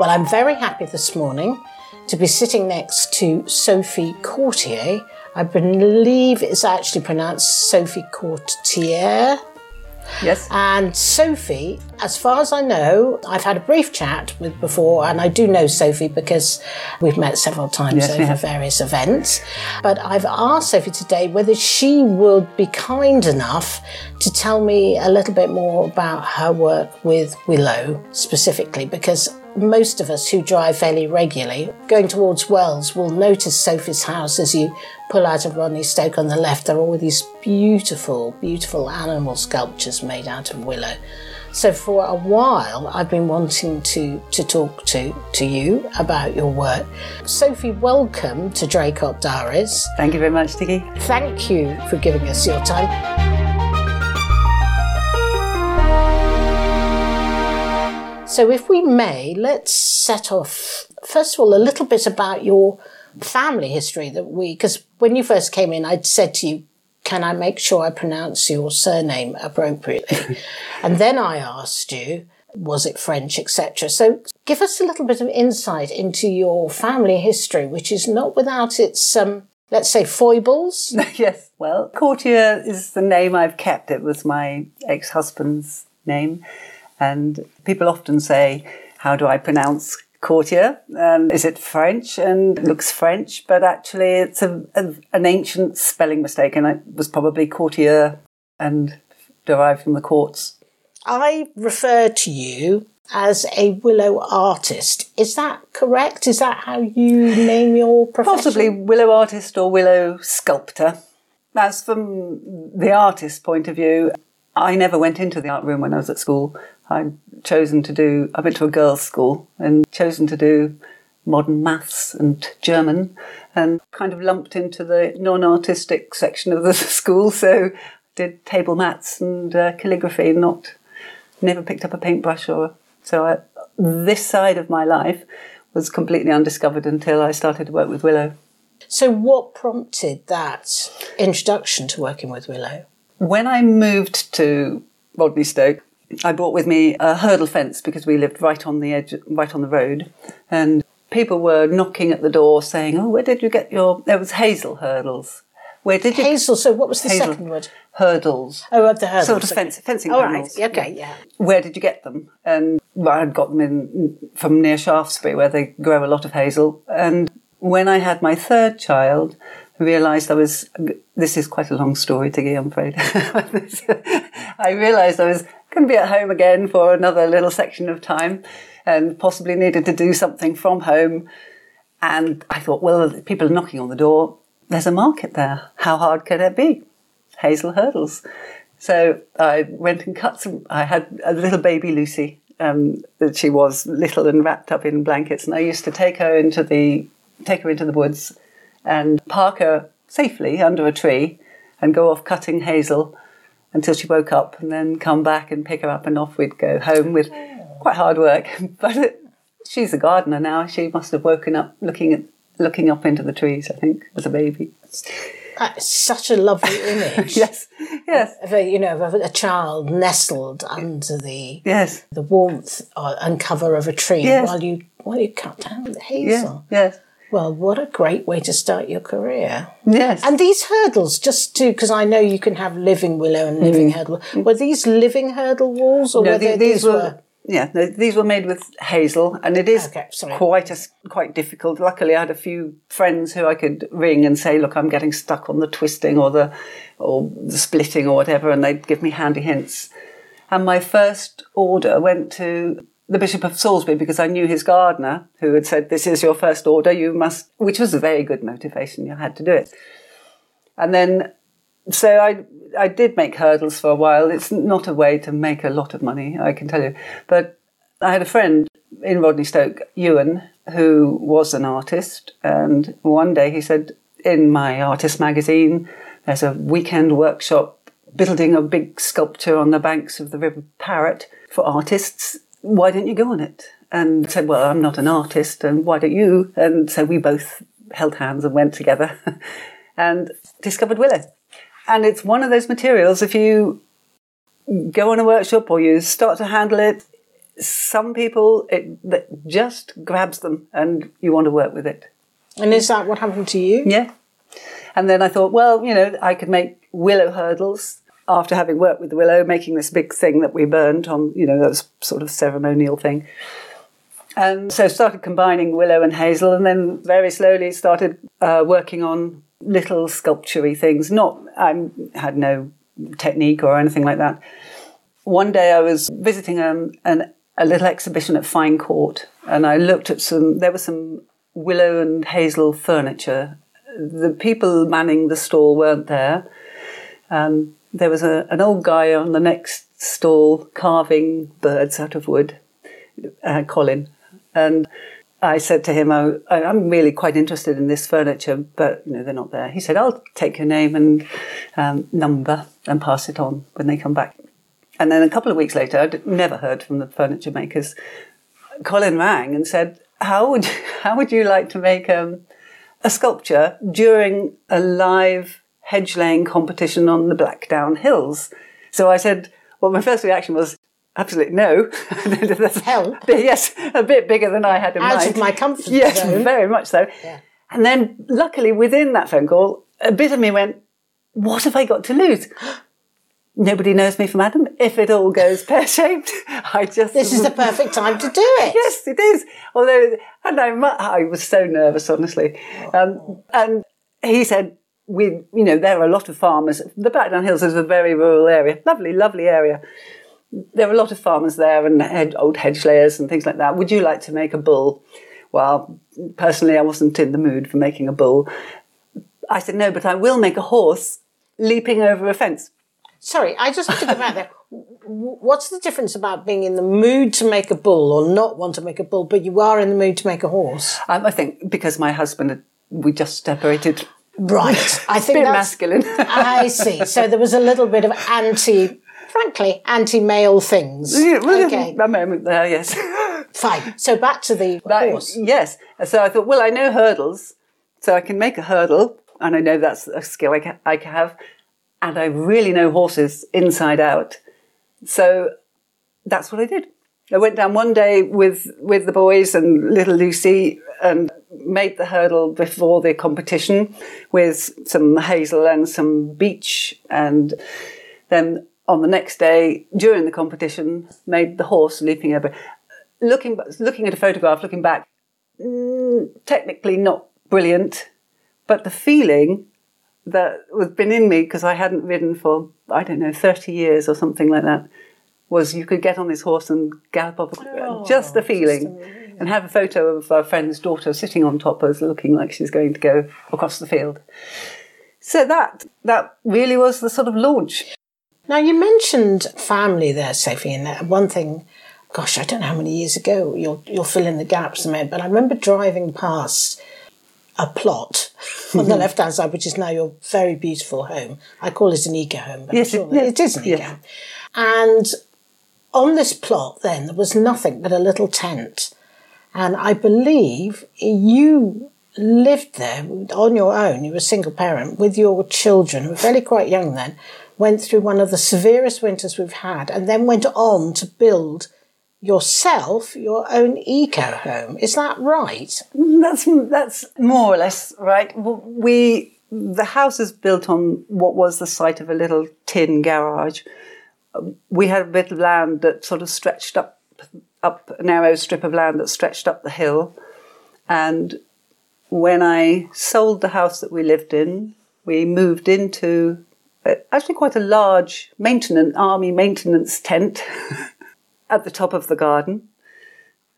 Well, I'm very happy this morning to be sitting next to Sophie Courtier. I believe it's actually pronounced Sophie Courtier. Yes. And Sophie, as far as I know, I've had a brief chat with before, and I do know Sophie because we've met several times Yes, over various events. But I've asked Sophie today whether she would be kind enough to tell me a little bit more about her work with Willow specifically, because most of us who drive fairly regularly going towards Wells will notice Sophie's house as you pull out of Rodney Stoke on the left. There are all these beautiful, beautiful animal sculptures made out of willow. So for a while, I've been wanting to to talk to to you about your work. Sophie, welcome to Draycott Diaries. Thank you very much, Tiggy. Thank you for giving us your time. So, if we may, let's set off first of all a little bit about your family history that we, because when you first came in, I'd said to you, Can I make sure I pronounce your surname appropriately? and then I asked you, Was it French, etc. So, give us a little bit of insight into your family history, which is not without its, um, let's say, foibles. yes. Well, Courtier is the name I've kept. It was my ex husband's name. And people often say, How do I pronounce Courtier? And is it French? And it looks French, but actually it's a, a, an ancient spelling mistake. And it was probably Courtier and derived from the courts. I refer to you as a willow artist. Is that correct? Is that how you name your profession? Possibly willow artist or willow sculptor. As from the artist's point of view, I never went into the art room when I was at school. I'd chosen to do, I went to a girls' school and chosen to do modern maths and German and kind of lumped into the non artistic section of the school. So did table mats and uh, calligraphy, not, never picked up a paintbrush or, so I, this side of my life was completely undiscovered until I started to work with Willow. So, what prompted that introduction to working with Willow? When I moved to Rodney Stoke, I brought with me a hurdle fence because we lived right on the edge, right on the road, and people were knocking at the door saying, "Oh, where did you get your?" There was hazel hurdles. Where did you Hazel. So, what was the Hazel. second word? hurdles? Oh, the hurdles. Sort of fence, fencing All right. Okay. Yeah. Where did you get them? And well, I'd got them in from near Shaftesbury, where they grow a lot of hazel. And when I had my third child, I realised I was. This is quite a long story, Tiggy. I'm afraid. I realised I was going to be at home again for another little section of time, and possibly needed to do something from home. And I thought, well, people are knocking on the door. There's a market there. How hard could it be? Hazel hurdles. So I went and cut some. I had a little baby Lucy. Um, that she was little and wrapped up in blankets, and I used to take her into the take her into the woods and park her safely under a tree and go off cutting hazel until she woke up, and then come back and pick her up, and off we'd go home with quite hard work. But it, she's a gardener now. She must have woken up looking at looking up into the trees. I think as a baby. That is such a lovely image. Yes, yes, Of a, you know, of a, a child nestled under the yes, the warmth uh, and cover of a tree Yes. while you while you cut down the yes, hazel. yes, Well, what a great way to start your career. yes. And these hurdles, just to, because I know you can have living willow and living hurdle. Were these living hurdle walls or Mm. No, were the- they, these, were, were? yeah, no, these were made with hazel, and it is Okay, quite a, quite difficult. Luckily, I had a few friends who I could ring and say, "Look, I'm getting stuck on the twisting or the or the splitting or whatever," and they'd give me handy hints. And my first order went to the Bishop of Salisbury because I knew his gardener, who had said, "This is your first order. You must," which was a very good motivation. You had to do it. And then, so I I did make hurdles for a while. It's not a way to make a lot of money, I can tell you. But I had a friend in Rodney Stoke, Ewan, who was an artist, and one day he said, "In my artist magazine, there's a weekend workshop building a big sculpture on the banks of the River Parrett for artists. Why don't you go on it?" And said, "Well, I'm not an artist, and why don't you?" And so we both held hands and went together, and discovered Willow. and it's one of those materials, if you go on a workshop or you start to handle it, some people, it that just grabs them and you want to work with it. And is that what happened to you? Yeah. And then I thought, well, you know, I could make willow hurdles after having worked with the willow, making this big thing that we burnt on, you know, that sort of ceremonial thing. And so started combining willow and hazel, and then very slowly started uh, working on little sculptury things. Not, I had no technique or anything like that. One day I was visiting um, an, a little exhibition at Fyne Court, and I looked at some. There was some willow and hazel furniture. The people manning the stall weren't there. Um, there was a, an old guy on the next stall carving birds out of wood, uh, Colin, and I said to him, oh, I'm really quite interested in this furniture, but you know they're not there. He said, I'll take your name and um, number and pass it on when they come back. And then a couple of weeks later, I'd never heard from the furniture makers. Colin rang and said, "How would you, how would you like to make um, a sculpture during a live hedge laying competition on the Blackdown Hills?" So I said, "Well, my first reaction was." Absolutely no. That's hell. Yes, a bit bigger than I had in Out mind. of my comfort Yes, zone. very much so. Yeah. And then, luckily, within that phone call, a bit of me went, "What have I got to lose?" Nobody knows me from Adam. If it all goes pear shaped, I just This is the perfect time to do it. yes, it is. Although, and I, I was so nervous, honestly. Um, and he said, "We, you know, there are a lot of farmers. The Blackdown Hills is a very rural area, lovely, lovely area. There are a lot of farmers there and hed- old hedge layers and things like that. Would you like to make a bull?" Well, personally, I wasn't in the mood for making a bull. I said, "No, but I will make a horse leaping over a fence." Sorry, I just have to go back there. What's the difference about being in the mood to make a bull or not want to make a bull, but you are in the mood to make a horse? Um, I think because my husband, we just separated. Right. I think Bit that's masculine. I see. So there was a little bit of anti, frankly, anti-male things. Okay, A moment there, yes. fine. So back to the That- horse. Yes. So I thought, well, I know hurdles, so I can make a hurdle, and I know that's a skill I can, I can have, and I really know horses inside out. So that's what I did. I went down one day with with the boys and little Lucy and made the hurdle before the competition with some hazel and some beech and then on the next day during the competition made the horse leaping over. Looking looking at a photograph looking back mm, technically not brilliant but the feeling that was been in me because I hadn't ridden for I don't know 30 years or something like that was you could get on this horse and gallop up just the feeling and have a photo of our friend's daughter sitting on top as looking like she's going to go across the field so that that really was the sort of launch Now you mentioned family there, Sophie, and uh, one thing. Gosh, I don't know how many years ago. You'll you'll fill in the gaps but I remember driving past a plot on the left hand side, which is now your very beautiful home. I call it an eco home, but Yes, it- sure that it is an eco yes. home. And on this plot, then there was nothing but a little tent, and I believe you lived there on your own. You were a single parent with your children, who were fairly quite young then. Went through one of the severest winters we've had, and then went on to build yourself your own eco home. Is that right? Mm, that's that's more or less right. We the house is built on what was the site of a little tin garage. We had a bit of land that sort of stretched up up a narrow strip of land that stretched up the hill, and when I sold the house that we lived in, we moved into actually quite a large maintenance army maintenance tent at the top of the garden.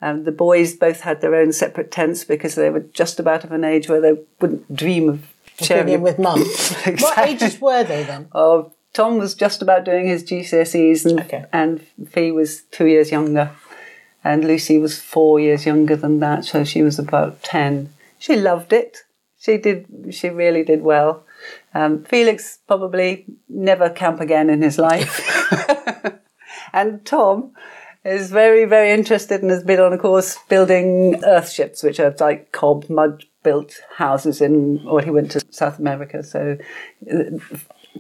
Um, the boys both had their own separate tents because they were just about of an age where they wouldn't dream of sharing in with mum. What ages were they then? Oh, Tom was just about doing his GCSEs, and Okay. and Fee was two years younger, and Lucy was four years younger than that, so she was about ten. She loved it. She did. She really did well. Um, Felix probably never camp again in his life, and Tom is very very interested and has been on a course building earthships, which are like cob mud built houses in. Or he went to South America, so uh,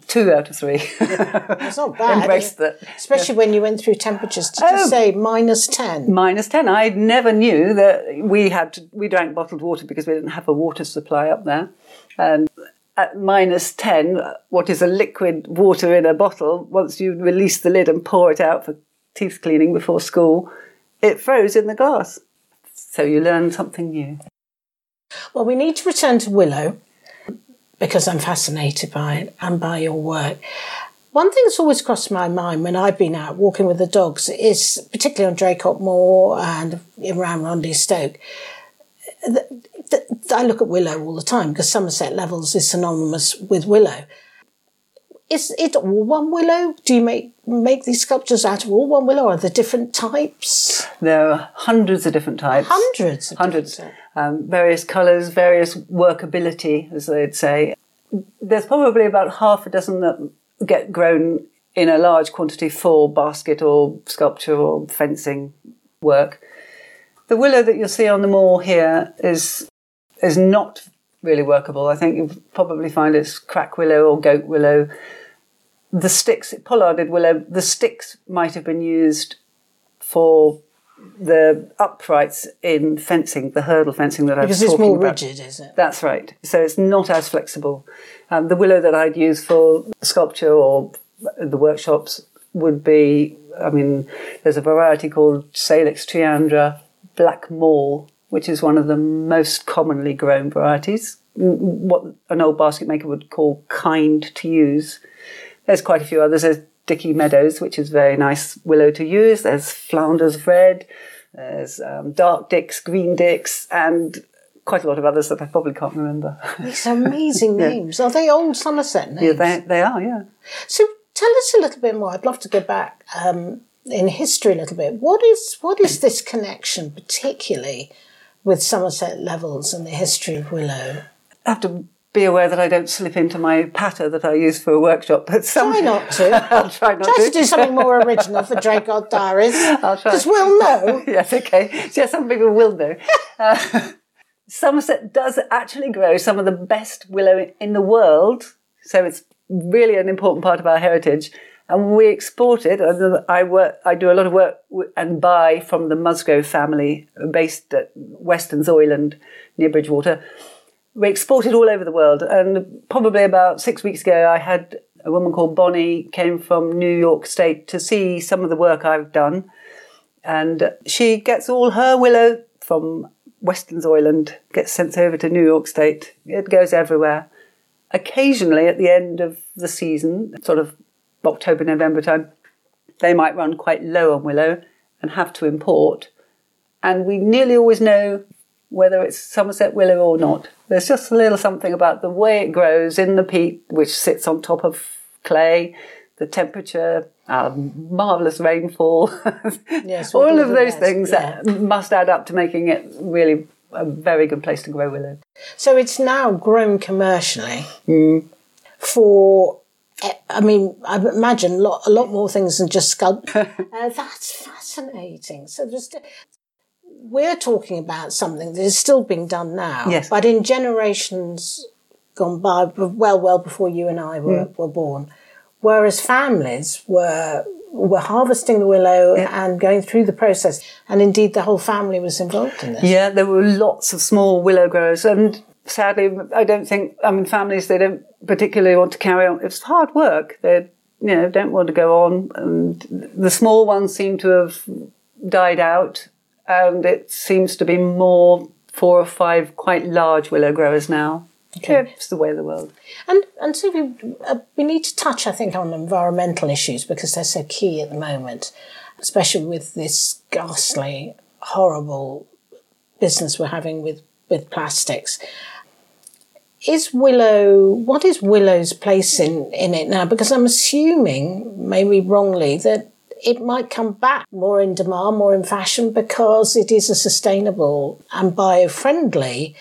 two out of three. It's not bad. Embraced eh? that. Especially when you went through temperatures. Did you Oh. say minus 10? Minus 10. I never knew that we had to, we drank bottled water because we didn't have a water supply up there. And at minus 10, what is a liquid water in a bottle, once you release the lid and pour it out for teeth cleaning before school, it froze in the glass. So you learn something new. Well, we need to return to Willow because I'm fascinated by it and by your work. One thing that's always crossed my mind when I've been out walking with the dogs is, particularly on Draycott Moor and around Rodney Stoke, I look at Willow all the time because Somerset Levels is synonymous with Willow. Is it all one willow? Do you make make these sculptures out of all one willow? Are there different types? There are hundreds of different types. Hundreds. Of hundreds, um, various colours, various workability, as they'd say. There's probably about half a dozen that get grown in a large quantity for basket or sculpture or fencing work. The willow that you'll see on the moor here is is not really workable. I think you'll probably find it's crack willow or goat willow. The sticks, pollarded willow, the sticks might have been used for the uprights in fencing, the hurdle fencing that I was Because it's more about. rigid, is it? That's right. So it's not as flexible. Um, the willow that I'd use for sculpture or the workshops would be, I mean, there's a variety called Salix triandra Black Maul, which is one of the most commonly grown varieties. What an old basket maker would call kind to use. There's quite a few others. There's Dicky Meadows, which is very nice willow to use. There's Flanders Red. There's um, Dark Dicks, Green Dicks, and quite a lot of others that I probably can't remember. These are amazing names. Are they old Somerset names? yeah, they, they are, yeah. So tell us a little bit more. I'd love to go back um, in history a little bit. What is what is this connection, particularly with Somerset Levels and the history of Willow? To be aware that I don't slip into my patter that I use for a workshop. But some, Try not to. I'll try not Try to. to do something more original for Draycott Diaries. I'll try. Because we'll know. yes, okay. Yeah, some people will know. Uh, Somerset does actually grow some of the best willow in the world, so it's really an important part of our heritage. And we export it. and I work. I do a lot of work and buy from the Musgrove family, based at Westonzoyland near Bridgwater. We export it all over the world. And probably about six weeks ago, I had a woman called Bonnie came from New York State to see some of the work I've done and she gets all her willow from Westonzoyland, gets sent over to New York State. It goes everywhere. Occasionally, at the end of the season, sort of October, November time, they might run quite low on willow and have to import. And we nearly always know whether it's Somerset willow or not. There's just a little something about the way it grows in the peat, which sits on top of clay, the temperature, uh, marvellous rainfall. Yes, all of those things yeah. that must add up to making it really a very good place to grow willow. So it's now grown commercially Mm. for. eh, I mean, I imagine a lot, a lot more things than just sculpt. uh, that's fascinating. So there's, we're talking about something that is still being done now, Yes. but in generations gone by, well, well before you and I were, Mm. were born, whereas families were were harvesting the willow and going through the process, and indeed the whole family was involved in this. Yeah, there were lots of small willow growers, and sadly, I don't think. I mean, families they don't particularly want to carry on. It's hard work. They, you know, don't want to go on, and the small ones seem to have died out, and it seems to be more four or five quite large willow growers now. Okay. It's the way of the world. And and so we uh, we need to touch, I think, on environmental issues because they're so key at the moment, especially with this ghastly, horrible business we're having with with plastics. Is Willow what is Willow's place in in it now? Because I'm assuming, maybe wrongly, that it might come back more in demand, more in fashion, because it is a sustainable and bio-friendly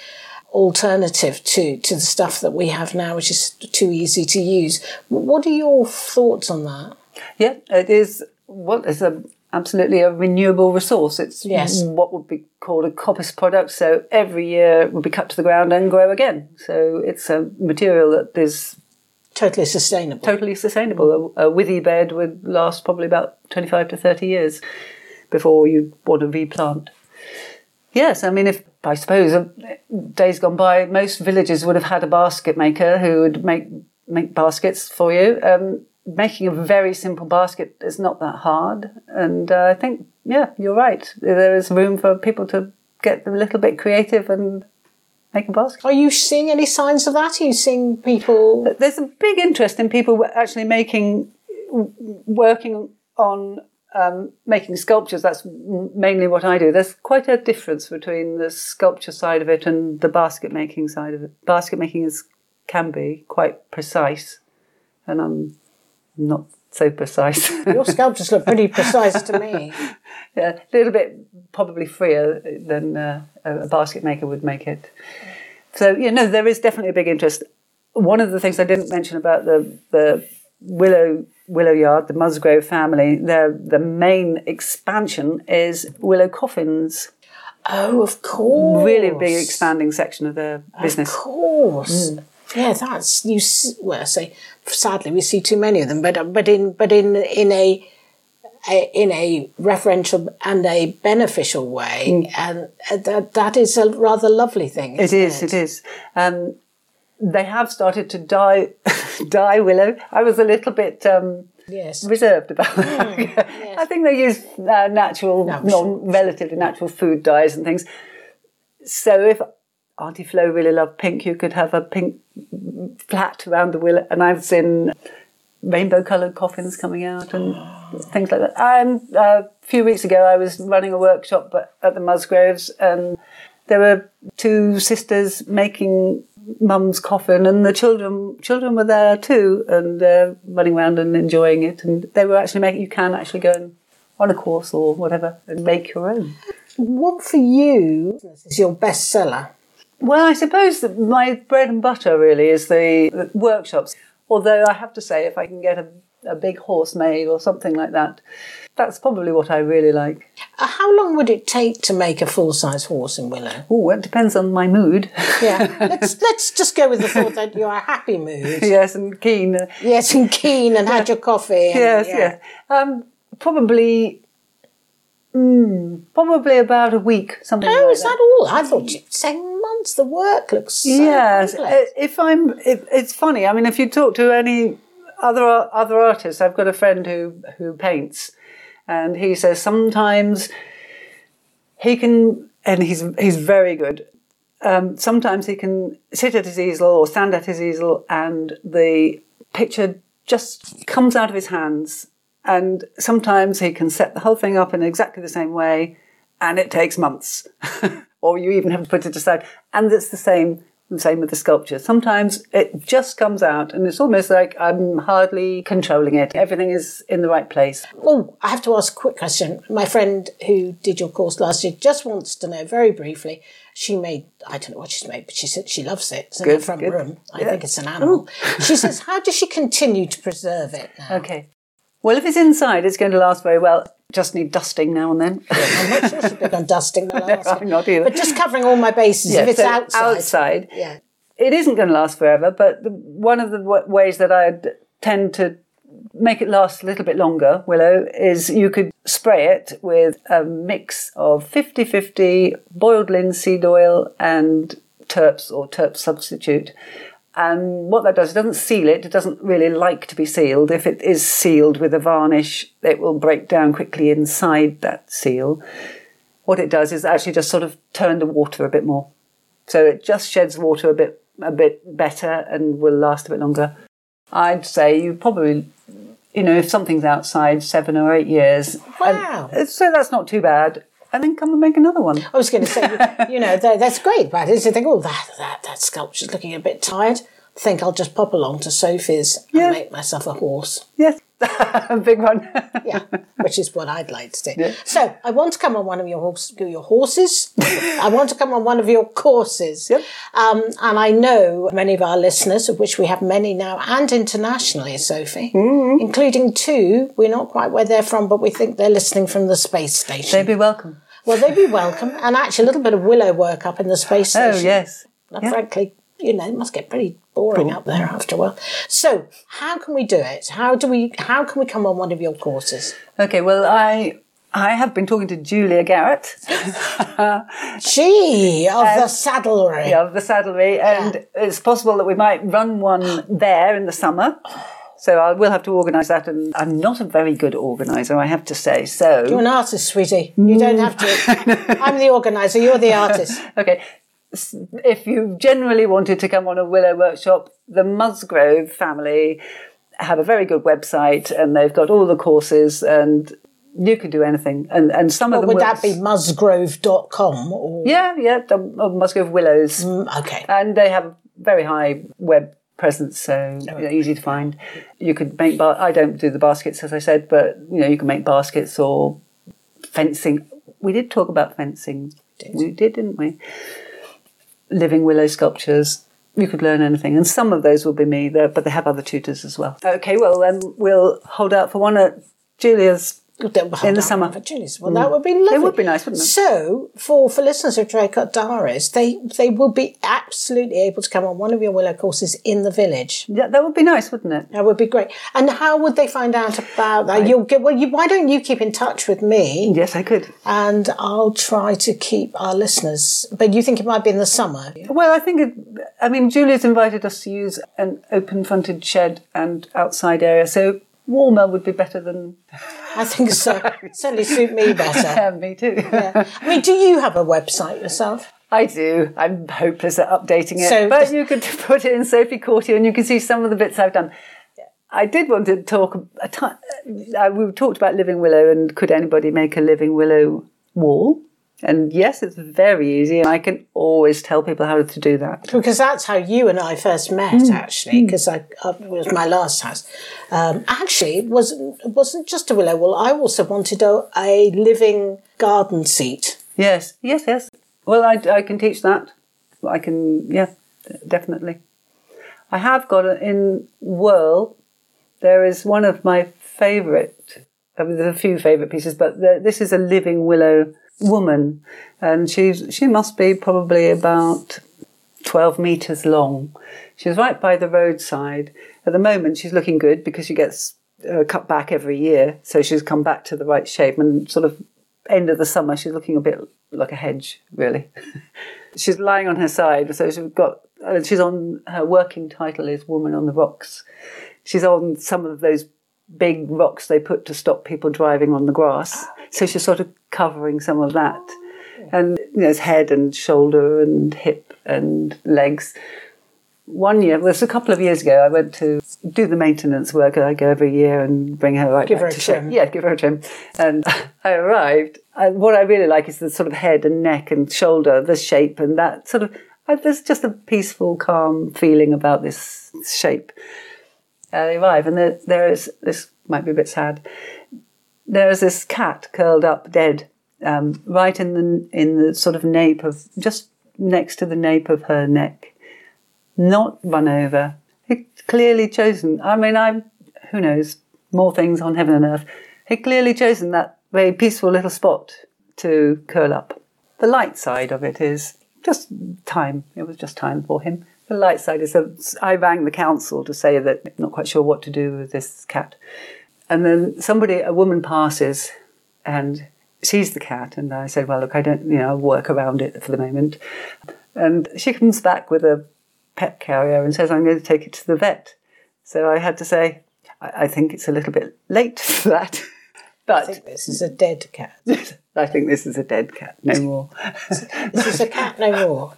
alternative to, to the stuff that we have now, which is too easy to use. What are your thoughts on that? Yeah, it is. What is a absolutely a renewable resource. It's Yes. what would be called a coppice product. So every year it will be cut to the ground and grow again. So it's a material that is totally sustainable. totally sustainable. A, a withy bed would last probably about 25 to 30 years before you want to replant. Yes, I mean, if I suppose uh, days gone by, most villages would have had a basket maker who would make make baskets for you. Um, making a very simple basket is not that hard, and uh, I think yeah, you're right. There is room for people to get a little bit creative and make a basket. Are you seeing any signs of that? Are you seeing people? There's a big interest in people actually making, working on um, making sculptures. That's mainly what I do. There's quite a difference between the sculpture side of it and the basket making side of it. Basket making is can be quite precise, and I'm not so precise. Your sculptures look pretty precise to me. yeah, a little bit probably freer than uh, a basket maker would make it. So you know, there is definitely a big interest. One of the things I didn't mention about the the willow willow yard, the Musgrove family, their the main expansion is willow coffins. Oh, of course. Really big expanding section of their business. Of course. Mm. Yeah, that's you. Well, I say sadly we see too many of them, but but in but in in a, a in a referential and a beneficial way, mm. and that that is a rather lovely thing. It is. It, it is. Um, they have started to die dye willow. I was a little bit um, yes. reserved about that. Mm, yes. I think they use uh, natural, no, non relatively natural food dyes and things. So if Auntie Flo really loved pink, you could have a pink flat around the willow, and I've seen rainbow coloured coffins coming out and things like that. And uh, a few weeks ago, I was running a workshop at the Musgroves, and there were two sisters making mum's coffin, and the children children were there too, and uh, running around and enjoying it. And they were actually making. You can actually go and, on a course or whatever and make your own. What for you is your bestseller? Well, I suppose that my bread and butter really is the, the workshops. Although I have to say, if I can get a, a big horse made or something like that, that's probably what I really like. Uh, how long would it take to make a full size horse in Willow? Oh, it depends on my mood. yeah, let's let's just go with the thought that you're a happy mood. yes, and keen. Yes, and keen, and had your coffee. And, yes, yeah. yes. Um, probably Mm, probably about a week, something. Oh, like is that. that all? I thought you'd say The work looks so yes. Complex. If I'm, if, it's funny. I mean, if you talk to any other other artists, I've got a friend who who paints, and he says sometimes he can, and he's he's very good. Um, sometimes he can sit at his easel or stand at his easel, and the picture just comes out of his hands and sometimes he can set the whole thing up in exactly the same way, and it takes months, or you even have to put it aside. And it's the same, the same with the sculpture. Sometimes it just comes out, and it's almost like I'm hardly controlling it. Everything is in the right place. Oh, I have to ask a quick question. My friend who did your course last year just wants to know very briefly. She made, I don't know what she's made, but she said she loves it. It's in good, the front good. room. I yeah. think it's an animal. she says, how does she continue to preserve it now? Okay. Well, if it's inside, it's going to last very well. Just need dusting now and then. I'm not sure she's big on dusting. No, I'm not either. But just covering all my bases. Yeah, if it's so outside, outside, yeah, it isn't going to last forever. But the, one of the w- ways that I tend to make it last a little bit longer, Willow, is you could spray it with a mix of 50-50 boiled linseed oil and terps or terp substitute and what that does, it doesn't seal it. It doesn't really like to be sealed. If it is sealed with a varnish, it will break down quickly inside that seal. What it does is actually just sort of turn the water a bit more. So it just sheds water a bit a bit better and will last a bit longer. I'd say you probably, you know, if something's outside seven or eight years. Wow. so that's not too bad and then come and make another one. I was going to say, you know, that's great it. Is you think, oh, that, that, that sculpture's looking a bit tired. I think I'll just pop along to Sophie's and make myself a horse. Yes, a big one. yeah, which is what I'd like to do. Yeah. So I want to come on one of your, horse, your horses. I want to come on one of your courses. Yep. Um, and I know many of our listeners, of which we have many now, and internationally, Sophie, mm-hmm. including two. We're not quite where they're from, but we think they're listening from the space station. They'd be welcome. Well, they'd be welcome. And actually, a little bit of willow work up in the space oh, station. Oh, yes. yeah. Frankly, you know, it must get pretty boring up there after a while. So, how can we do it? How do we? How can we come on one of your courses? Okay, well, I I have been talking to Julia Garrett. She of the saddlery. yeah, of the saddlery, and it's possible that we might run one there in the summer. So I will have to organise that, and I'm not a very good organiser, I have to say. So You're an artist, sweetie. You don't mm. have to. I'm the organizer. You're the artist. Okay. If you generally wanted to come on a willow workshop, the Musgrove family have a very good website and they've got all the courses and you could do anything. And, and some of them Would will- that be musgrove.com or Yeah, yeah, the uh, Musgrove Willows. okay? And they have very high web presence, so you know, easy to find. You could make, ba- I don't do the baskets as I said, but you know, you can make baskets or fencing. We did talk about fencing. We did, didn't we? Living willow sculptures. You could learn anything, and some of those will be me, but they have other tutors as well. Okay, well then we'll hold out for one at Julia's in the summer. For Julie's. Well, that mm. would be lovely. would be nice, wouldn't it? So, for, for listeners of Draycott Diaries, they, they will be absolutely able to come on one of your Willow courses in the village. Yeah, that would be nice, wouldn't it? That would be great. And how would they find out about that? You'll get, well, you, why don't you keep in touch with me Yes, I could. and I'll try to keep our listeners. But you think it might be in the summer? Well, I think, it, I mean, Julia's invited us to use an open fronted shed and outside area, so warmer would be better than I think so. Certainly suit me better. yeah, me too. I mean, do you have a website yourself? I do. I'm hopeless at updating it. So- but you could put it in Sophie Courtier and you can see some of the bits I've done. I did want to talk. A ti- uh, we talked about living willow and could anybody make a living willow wall? And yes, it's very easy, and I can always tell people how to do that. Because that's how you and I first met, Mm. actually. Because I, I it was my last house. Um, actually, it wasn't it wasn't just a willow wall. I also wanted a, a living garden seat. Yes, yes, yes. Well, I, I can teach that. I can, yeah, definitely. I have got a, in Whirl, there is one of my favourite, I mean, there's a few favourite pieces, but the, this is a living willow woman, and she's she must be probably about 12 metres long. She's right by the roadside. At the moment, she's looking good because she gets uh, cut back every year, so she's come back to the right shape and sort of end of the summer, she's looking a bit like a hedge, really. she's lying on her side, so she's got. Uh, she's on her working title is "Woman on the Rocks." She's on some of those big rocks they put to stop people driving on the grass. So she's sort of covering some of that, and you know, it's head and shoulder and hip and legs one year, well, it was a couple of years ago, I went to do the maintenance work. I go every year and bring her right Give back her a to shape. trim. Yeah, give her a trim. And I arrived. And what I really like is the sort of head and neck and shoulder, the shape, and that sort of. There's just a peaceful, calm feeling about this shape. I arrive, and there, there is this might be a bit sad. There is this cat curled up, dead, um, right in the in the sort of nape of just next to the nape of her neck not run over. He'd clearly chosen. I mean, I'm who knows more things on heaven and earth. He'd clearly chosen that very peaceful little spot to curl up. The light side of it is just time. It was just time for him. The light side is that I rang the council to say that I'm not quite sure what to do with this cat. And then somebody, a woman passes and sees the cat. And I said, well, look, I don't, you know, I'll work around it for the moment. And she comes back with a pet carrier and says, I'm going to take it to the vet. So I had to say, I, I think it's a little bit late for that. I But think this is a dead cat. I think this is a dead cat, no more. This is a cat no more.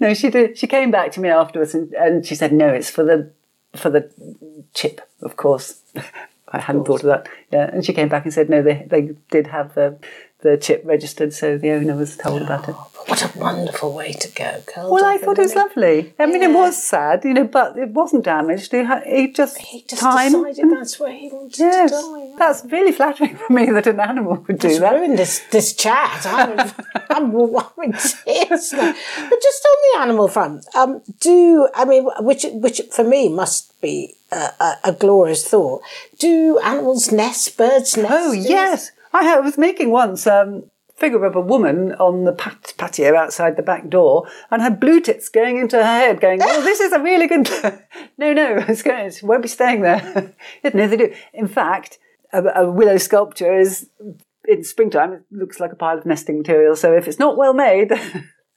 no, she did. She came back to me afterwards and, and she said, "No, it's for the for the chip, of course." I hadn't thought of that. Yeah, and she came back and said, "No, they they did have the the chip registered, so the owner was told about it." What a wonderful way to go, curled Well, I thought it was lovely. I mean, it was sad, you know, but it wasn't damaged. He, ha- he just He just time. decided that's where he wanted yes, to die. that's really flattering for me that an animal would do It's that. ruined this this chat. I'm, I'm, I'm in tears now. But just on the animal front, um, do I mean which which for me must be a, a, a glorious thought? Do animals nest? Birds nest? Oh yes, I was making once um, figure of a woman on the pat- patio outside the back door and had blue tits going into her head, going, "Oh, this is a really good." no, no, it's going. It won't be staying there. no, they do. In fact, a, a willow sculpture is in springtime. It looks like a pile of nesting material. So if it's not well made.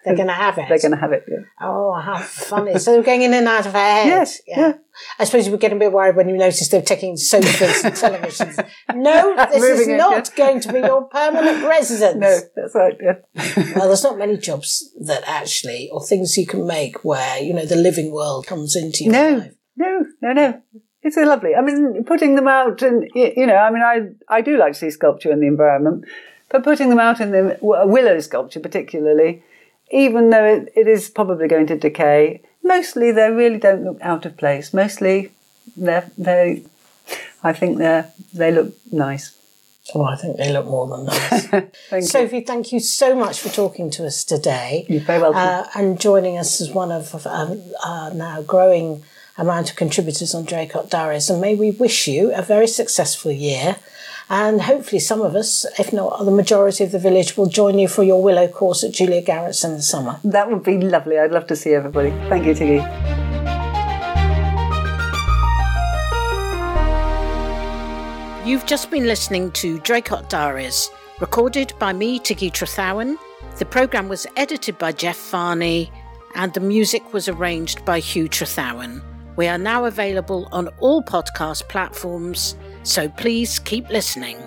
They're going to have it. They're going to have it. Yeah. Oh, how funny! so they're going in and out of her head. Yes. Yeah. I suppose you were getting a bit worried when you noticed they're taking sofas and televisions. No, this is it, not yeah. going to be your permanent residence. No, that's right. Yeah. Well, there's not many jobs that actually, or things you can make where you know the living world comes into your No, life. no, no, no. It's so lovely. I mean, putting them out, and you know, I mean, I I do like to see sculpture in the environment, but putting them out in the willow sculpture, particularly, even though it, it is probably going to decay, mostly they really don't look out of place. Mostly, they're they. I think they're they look nice. Oh, I think they look more than nice. Thank you. Sophie, thank you so much for talking to us today. You're very welcome. Uh, and joining us as one of um, our now growing amount of contributors on Draycott Diaries. And may we wish you a very successful year. And hopefully, some of us, if not the majority of the village, will join you for your Willow course at Julia Garrett's in the summer. That would be lovely. I'd love to see everybody. Thank you, Tiggy. You've just been listening to Draycott Diaries, recorded by me, Tiggy Trethowan. The programme was edited by Jeff Farney, and the music was arranged by Hugh Trethowan. We are now available on all podcast platforms, so please keep listening.